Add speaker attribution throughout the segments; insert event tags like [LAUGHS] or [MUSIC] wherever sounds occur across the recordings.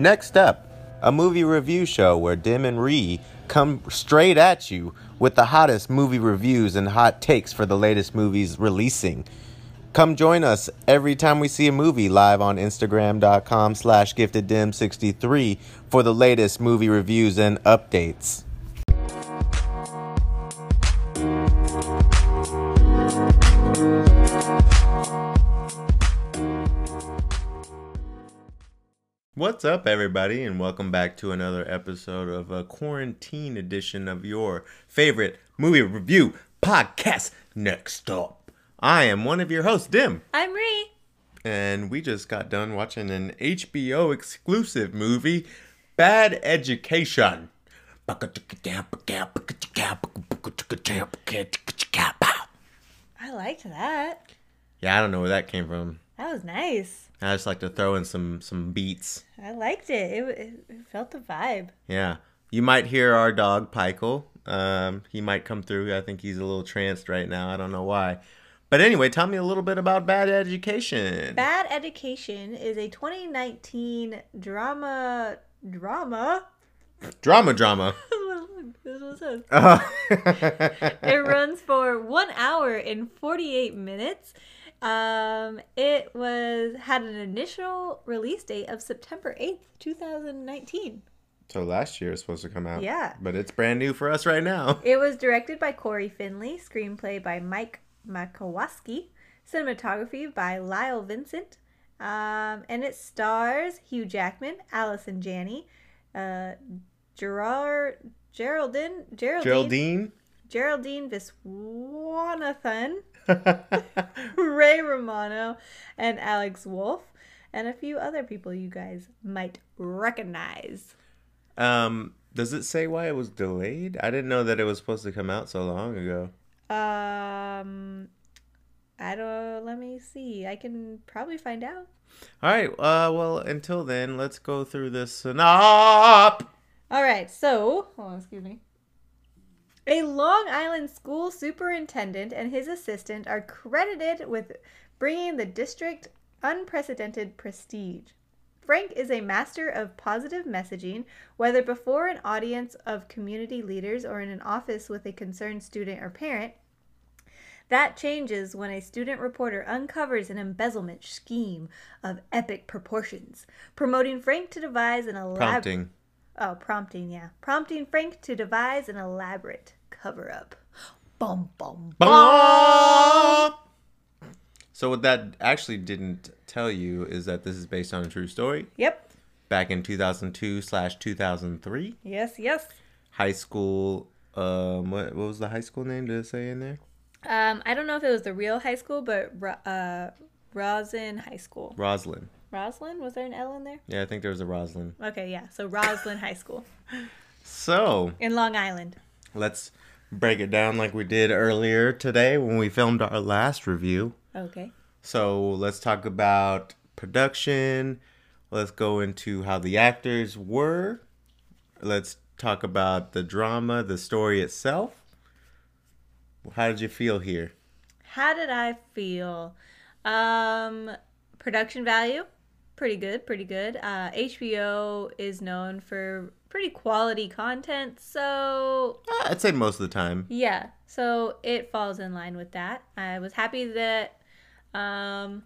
Speaker 1: Next up, a movie review show where Dim and Ree come straight at you with the hottest movie reviews and hot takes for the latest movies releasing. Come join us every time we see a movie live on Instagram.com slash gifteddim63 for the latest movie reviews and updates. What's up, everybody, and welcome back to another episode of a quarantine edition of your favorite movie review podcast. Next up, I am one of your hosts, Dim,
Speaker 2: I'm Ree.
Speaker 1: and we just got done watching an HBO exclusive movie, Bad Education.
Speaker 2: I liked that.
Speaker 1: Yeah, I don't know where that came from.
Speaker 2: That was nice.
Speaker 1: I just like to throw in some some beats.
Speaker 2: I liked it. It, it, it felt the vibe.
Speaker 1: Yeah. You might hear our dog Pikel. Um, he might come through. I think he's a little tranced right now. I don't know why. But anyway, tell me a little bit about Bad Education.
Speaker 2: Bad Education is a 2019 drama drama.
Speaker 1: drama, drama. [LAUGHS]
Speaker 2: it.
Speaker 1: Uh, [LAUGHS]
Speaker 2: It runs for one hour and 48 minutes. Um, it was had an initial release date of September 8th, 2019.
Speaker 1: so last year it's supposed to come out.
Speaker 2: Yeah.
Speaker 1: But it's brand new for us right now.
Speaker 2: It was directed by Cory Finley, screenplay by Mike Makowsky, cinematography by Lyle Vincent, um, and it stars Hugh Jackman, Allison Janney, uh, Gerard, Geraldine, Geraldine,
Speaker 1: Geraldine.
Speaker 2: Geraldine Viswanathan, [LAUGHS] Ray Romano, and Alex Wolff, and a few other people you guys might recognize.
Speaker 1: um, does it say why it was delayed? I didn't know that it was supposed to come out so long ago.
Speaker 2: Um, I don't. Let me see. I can probably find out.
Speaker 1: All right. Uh, well, until then, let's go through this synop.
Speaker 2: All right. So, hold on. Excuse me. A Long Island school superintendent and his assistant are credited with bringing the district unprecedented prestige. Frank is a master of positive messaging, whether before an audience of community leaders or in an office with a concerned student or parent. That changes when a student reporter uncovers an embezzlement scheme of epic proportions, promoting Frank to devise an elaborate. Oh, prompting, yeah. Prompting Frank to devise an elaborate cover up. Bum, bum, bum.
Speaker 1: So what that actually didn't tell you is that this is based on a true story.
Speaker 2: Yep.
Speaker 1: Back in 2002 slash 2003,
Speaker 2: Yes, yes.
Speaker 1: high school. Um, what, what was the high school name? Did it say in there?
Speaker 2: Um, I don't know if it was the real high school, but uh, Roslyn High School.
Speaker 1: Roslyn.
Speaker 2: Roslyn? Was there an L in there?
Speaker 1: Yeah, I think there was a Roslyn.
Speaker 2: Okay, yeah. So Roslyn High School
Speaker 1: So
Speaker 2: in Long Island.
Speaker 1: let's break it down like we did earlier today when we filmed our last review.
Speaker 2: Okay.
Speaker 1: So let's talk about production. Let's go into how the actors were. Let's talk about the drama, the story itself. How did you feel here?
Speaker 2: How did I feel? Um, production value, pretty good, pretty good. Uh, HBO is known for pretty quality content, so
Speaker 1: Uh, I'd say most of the time.
Speaker 2: yeah, so it falls in line with that. I was happy that um,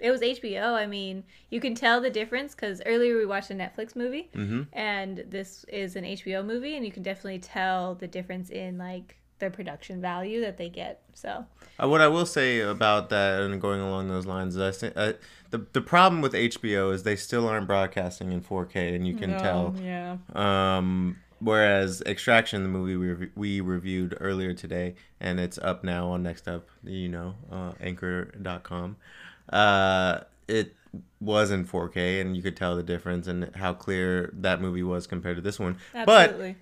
Speaker 2: it was HBO. I mean, you can tell the difference because earlier we watched a Netflix movie,
Speaker 1: Mhm.
Speaker 2: and this is an HBO movie, and you can definitely tell the difference in like their production value that they get. So
Speaker 1: Uh, what I will say about that and going along those lines is I uh, the the problem with HBO is they still aren't broadcasting in 4K, and you can tell.
Speaker 2: Yeah.
Speaker 1: Um, whereas Extraction, the movie we, rev- we reviewed earlier today, and it's up now on Next Up, you know, uh, Anchor.com. Uh, it was in 4K, and you could tell the difference and how clear that movie was compared to this one. But
Speaker 2: Absolutely.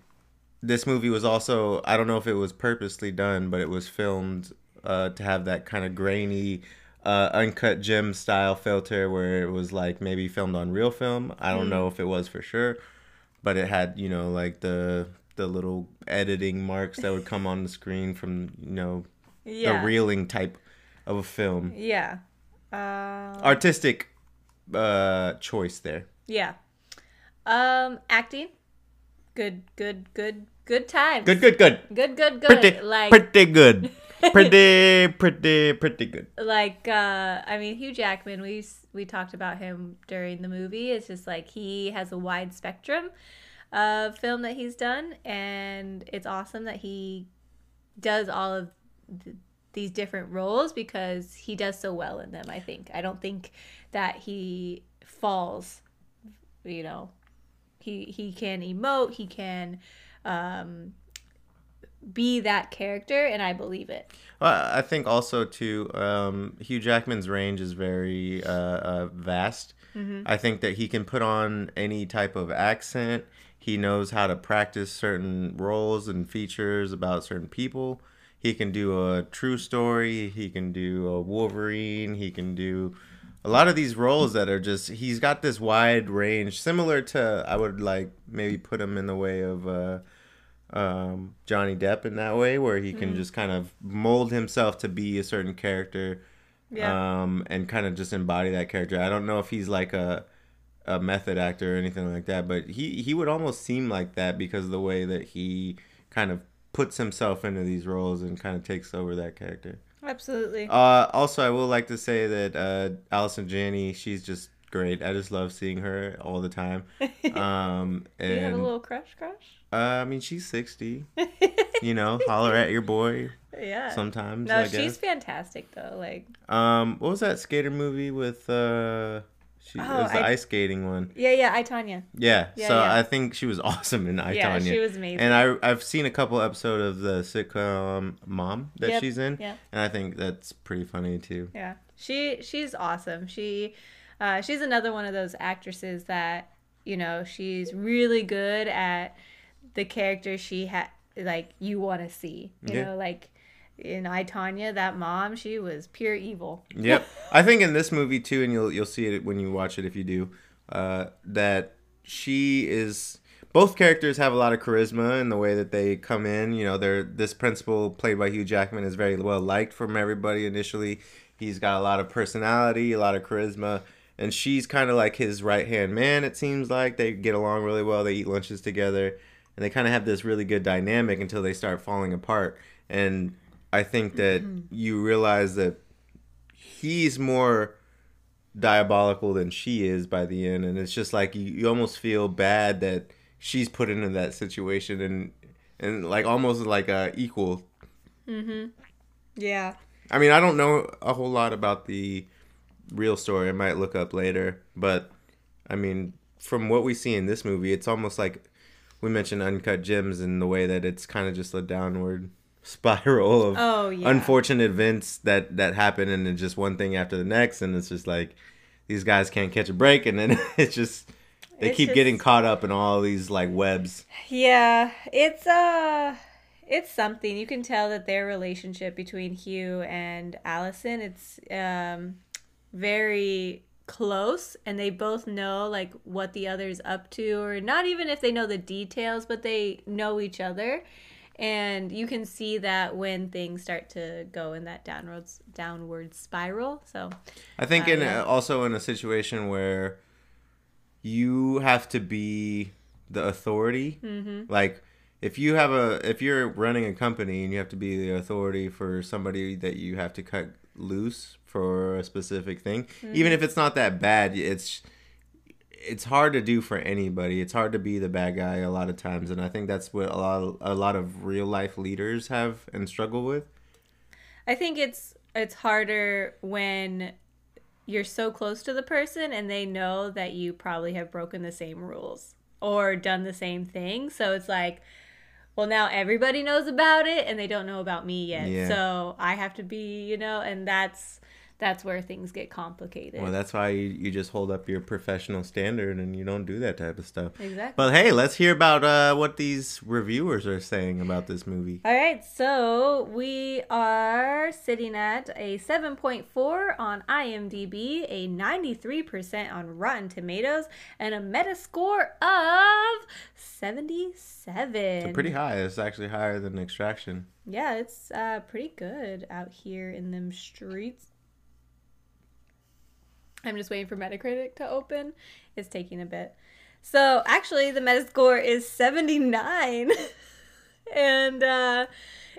Speaker 1: This movie was also, I don't know if it was purposely done, but it was filmed uh, to have that kind of grainy, uh, uncut gem style filter where it was like maybe filmed on real film. I don't know if it was for sure, but it had you know like the the little editing marks that would come on the screen from you know
Speaker 2: yeah.
Speaker 1: the reeling type of a film.
Speaker 2: Yeah. Uh,
Speaker 1: Artistic uh, choice there.
Speaker 2: yeah. Um, acting, good, good, good, good time.
Speaker 1: Good, good, good.
Speaker 2: good, good, good.
Speaker 1: Pretty,
Speaker 2: like,
Speaker 1: pretty good. [LAUGHS] Pretty, pretty, pretty good.
Speaker 2: like, uh, I mean, Hugh Jackman. We we talked about him during the movie. It's just like he has a wide spectrum of film that he's done, and it's awesome that he does all of th- these different roles because he does so well in them. I think. I don't think that he falls. You know, he he can emote. He can. Um, be that character and I believe it.
Speaker 1: Well, I think also too, um, Hugh Jackman's range is very uh, uh, vast. I think that he can put on any type of accent. He knows how to practice certain roles and features about certain people. He can do a true story. He can do a Wolverine. He can do a lot of these roles that are just. He's got this wide range, similar to I would like maybe put him in the way of. Uh, um, Johnny Depp in that way, where he can just kind of mold himself to be a certain character, um, and kind of just embody that character. I don't know if he's like a a method actor or anything like that, but he he would almost seem like that because of the way that he kind of puts himself into these roles and kind of takes over that character.
Speaker 2: Absolutely.
Speaker 1: Uh, also, I will like to say that uh, Allison Janney, she's just great. I just love seeing her all the time. [LAUGHS] Um,
Speaker 2: Do you have a little crush crush?
Speaker 1: uh, I mean, she's sixty. [LAUGHS] You know, holler at your boy
Speaker 2: yeah.
Speaker 1: sometimes.
Speaker 2: no,
Speaker 1: I
Speaker 2: she's
Speaker 1: guess.
Speaker 2: fantastic though. Like
Speaker 1: Um, what was that skater movie with uh? She, it
Speaker 2: Oh,
Speaker 1: was the
Speaker 2: I-
Speaker 1: ice skating one.
Speaker 2: yeah, yeah, I Tonya.
Speaker 1: Yeah,
Speaker 2: Yeah,
Speaker 1: so
Speaker 2: yeah.
Speaker 1: I think she was [LAUGHS] awesome in I
Speaker 2: Yeah,
Speaker 1: Tonya.
Speaker 2: she was amazing.
Speaker 1: And I I've seen a couple episodes of the sitcom Mom that
Speaker 2: Yep,
Speaker 1: she's in,
Speaker 2: yeah.
Speaker 1: and I think that's pretty funny too.
Speaker 2: Yeah. She she's awesome. She uh, she's another one of those actresses that, you know, she's really good at the character she had like you want to see. You
Speaker 1: Yeah.
Speaker 2: know, like in I Tonya, that mom, she was pure evil. [LAUGHS]
Speaker 1: Yep. I think in this movie too, and you'll you'll see it when you watch it if you do, uh, that she is. Both characters have a lot of charisma in the way that they come in. You know, they're this principal played by Hugh Jackman is very well liked from everybody initially. He's got a lot of personality, a lot of charisma, and she's kind of like his right hand man. It seems like they get along really well. They eat lunches together, and they kind of have this really good dynamic until they start falling apart. And I think that you realize that he's more diabolical than she is by the end and it's just like you, you almost feel bad that she's put into that situation and and like almost like a equal Mhm.
Speaker 2: Yeah.
Speaker 1: i mean i don't know a whole lot about the real story i might look up later but i mean from what we see in this movie it's almost like we mentioned uncut gems in the way that it's kind of just a downward spiral of
Speaker 2: Oh, yeah.
Speaker 1: unfortunate events that that happen and it's just one thing after the next and it's just like these guys can't catch a break and then [LAUGHS] it's just they
Speaker 2: It's
Speaker 1: keep
Speaker 2: just-
Speaker 1: getting caught up in all these like webs
Speaker 2: Yeah, it's uh it's something. You can tell that their relationship between Hugh and Allison, it's um very close and they both know like what the other's up to or not even if they know the details, but they know each other. And you can see that when things start to go in that downward downward spiral. So,
Speaker 1: i think
Speaker 2: Uh,
Speaker 1: in
Speaker 2: yeah.
Speaker 1: a, also in a situation where you have to be the authority
Speaker 2: Mm-hmm.
Speaker 1: like if you have a if you're running a company and you have to be the authority for somebody that you have to cut loose for a specific thing
Speaker 2: Mm-hmm.
Speaker 1: even if it's not that bad it's it's hard to do for anybody it's hard to be the bad guy a lot of times and i think that's what a lot of, a lot of real life leaders have and struggle with
Speaker 2: I think it's it's harder when you're so close to the person and they know that you probably have broken the same rules or done the same thing. So it's like, well, now everybody knows about it and they don't know about me yet.
Speaker 1: Yeah.
Speaker 2: So I have to be, you know, and that's that's where things get complicated.
Speaker 1: well that's why you, you just hold up your professional standard and you don't do that type of stuff
Speaker 2: exactly.
Speaker 1: but hey let's hear about uh, what these reviewers are saying about this movie
Speaker 2: All right, so we are sitting at a 7.4 on IMDb, a 93% on Rotten Tomatoes, and a Metascore of 77.
Speaker 1: It's pretty high. It's actually higher than Extraction.
Speaker 2: Yeah, it's uh, pretty good out here in them streets. I'm just waiting for Metacritic to open. It's taking a bit. So actually, the Metascore is 79. [LAUGHS] and uh,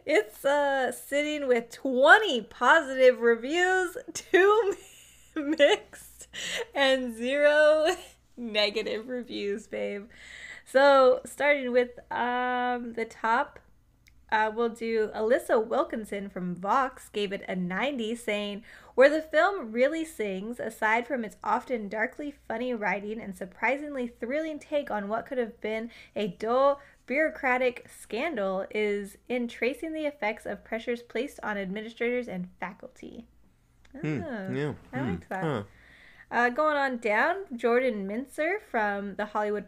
Speaker 2: it's uh, sitting with 20 positive reviews, two [LAUGHS] mixed, and zero negative reviews, babe. So starting with um, the top uh, we'll do Alissa Wilkinson from Vox gave it a 90, saying, Where the film really sings, aside from its often darkly funny writing and surprisingly thrilling take on what could have been a dull, bureaucratic scandal, is in tracing the effects of pressures placed on administrators and faculty.
Speaker 1: Hmm,
Speaker 2: Oh,
Speaker 1: yeah.
Speaker 2: I
Speaker 1: hmm,
Speaker 2: liked that.
Speaker 1: huh.
Speaker 2: Uh, going on down, Jordan Mintzer from The Hollywood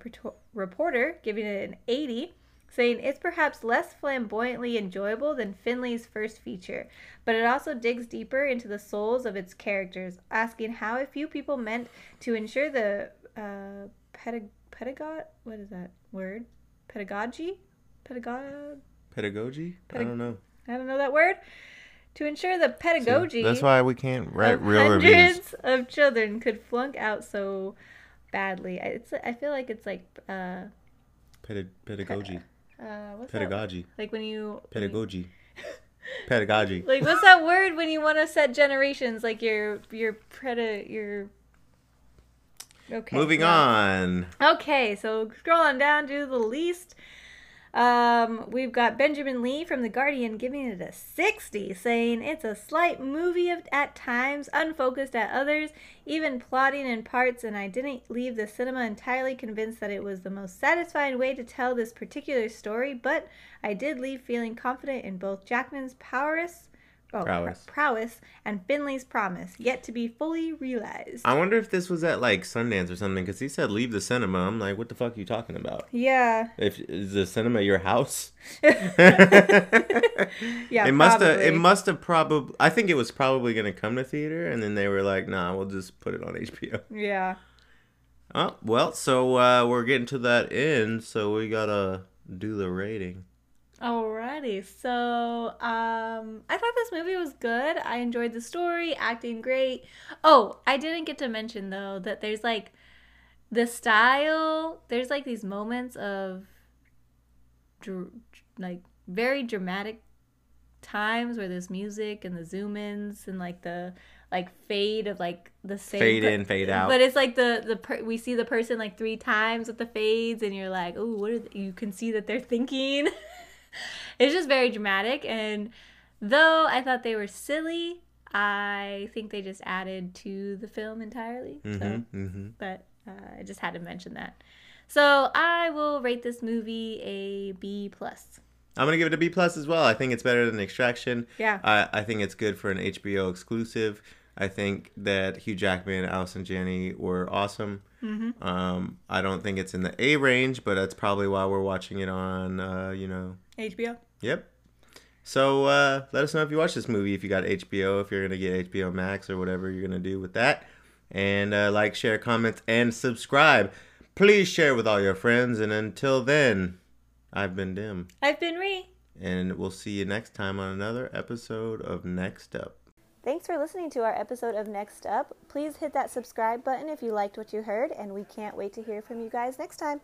Speaker 2: Reporter giving it an 80, saying it's perhaps less flamboyantly enjoyable than Finley's first feature, but it also digs deeper into the souls of its characters, asking how a few people meant to ensure the uh, pedag- pedagogue. What is that word? Pedagogy? Pedagogue?
Speaker 1: Pedagogy? I don't know.
Speaker 2: I don't know that word. To ensure the
Speaker 1: See,
Speaker 2: pedagogy
Speaker 1: That's why we can't write real
Speaker 2: hundreds
Speaker 1: reviews.
Speaker 2: of children could flunk out so badly. I- It's I feel like it's like uh
Speaker 1: Peda- pedagogy.
Speaker 2: Uh what's that?
Speaker 1: Pedagogy.
Speaker 2: Like when you when [LAUGHS] you-
Speaker 1: Pedagogy. Pedagogy.
Speaker 2: like what's that [LAUGHS] word when you want to set generations like your your preda your Okay.
Speaker 1: Moving
Speaker 2: well-
Speaker 1: on.
Speaker 2: Okay, so scroll on down to the least. Um, we've got Benjamin Lee from The Guardian giving it a 60, saying it's a slight movie of, at times, unfocused at others, even plotting in parts, and I didn't leave the cinema entirely convinced that it was the most satisfying way to tell this particular story, but I did leave feeling confident in both Jackman's prowess, oh,
Speaker 1: Prowess.
Speaker 2: prowess and Finley's promise, yet to be fully realized.
Speaker 1: I wonder if this was at like Sundance or something because he said leave the cinema. I'm like, what the fuck are you talking about?
Speaker 2: yeah.
Speaker 1: If is the cinema your house? [LAUGHS] [LAUGHS]
Speaker 2: Yeah,
Speaker 1: it must have. It must have probably. I think it was probably gonna come to theater, and then they were like, "Nah, we'll just put it on HBO."
Speaker 2: Yeah.
Speaker 1: Oh well, so uh, we're getting to that end, so we gotta do the rating.
Speaker 2: Alrighty, so um, I thought this movie was good. I enjoyed the story, acting great. Oh, I didn't get to mention though that there's like the style. There's like these moments of dr- like very dramatic times where there's music and the zoom ins and like the like fade of like the same
Speaker 1: Fade in, fade out.
Speaker 2: But it's like the the per- we see the person like three times with the fades, and you're like, oh, what are they? you can see that they're thinking. [LAUGHS] [LAUGHS] it's just very dramatic, and though I thought they were silly, I think they just added to the film entirely.
Speaker 1: Mm-hmm. Mm-hmm.
Speaker 2: but uh, I just had to mention that. So I will rate this movie a B plus.
Speaker 1: I'm gonna give it a B plus as well. I think it's better than Extraction.
Speaker 2: Yeah.
Speaker 1: I, I think it's good for an HBO exclusive. I think that Hugh Jackman, Allison Janney were awesome.
Speaker 2: Mm-hmm.
Speaker 1: Um, I don't think it's in the A range, but that's probably why we're watching it on, uh, you know,
Speaker 2: HBO.
Speaker 1: Yep. So uh, let us know if you watch this movie, if you got HBO, if you're gonna get HBO Max or whatever you're gonna do with that, and uh, like, share, comment, and subscribe. Please share with all your friends. And until then, I've been Dim,
Speaker 2: I've been Ree.
Speaker 1: and we'll see you next time on another episode of Next Up.
Speaker 2: Thanks for listening to our episode of Next Up. Please hit that subscribe button if you liked what you heard, and we can't wait to hear from you guys next time.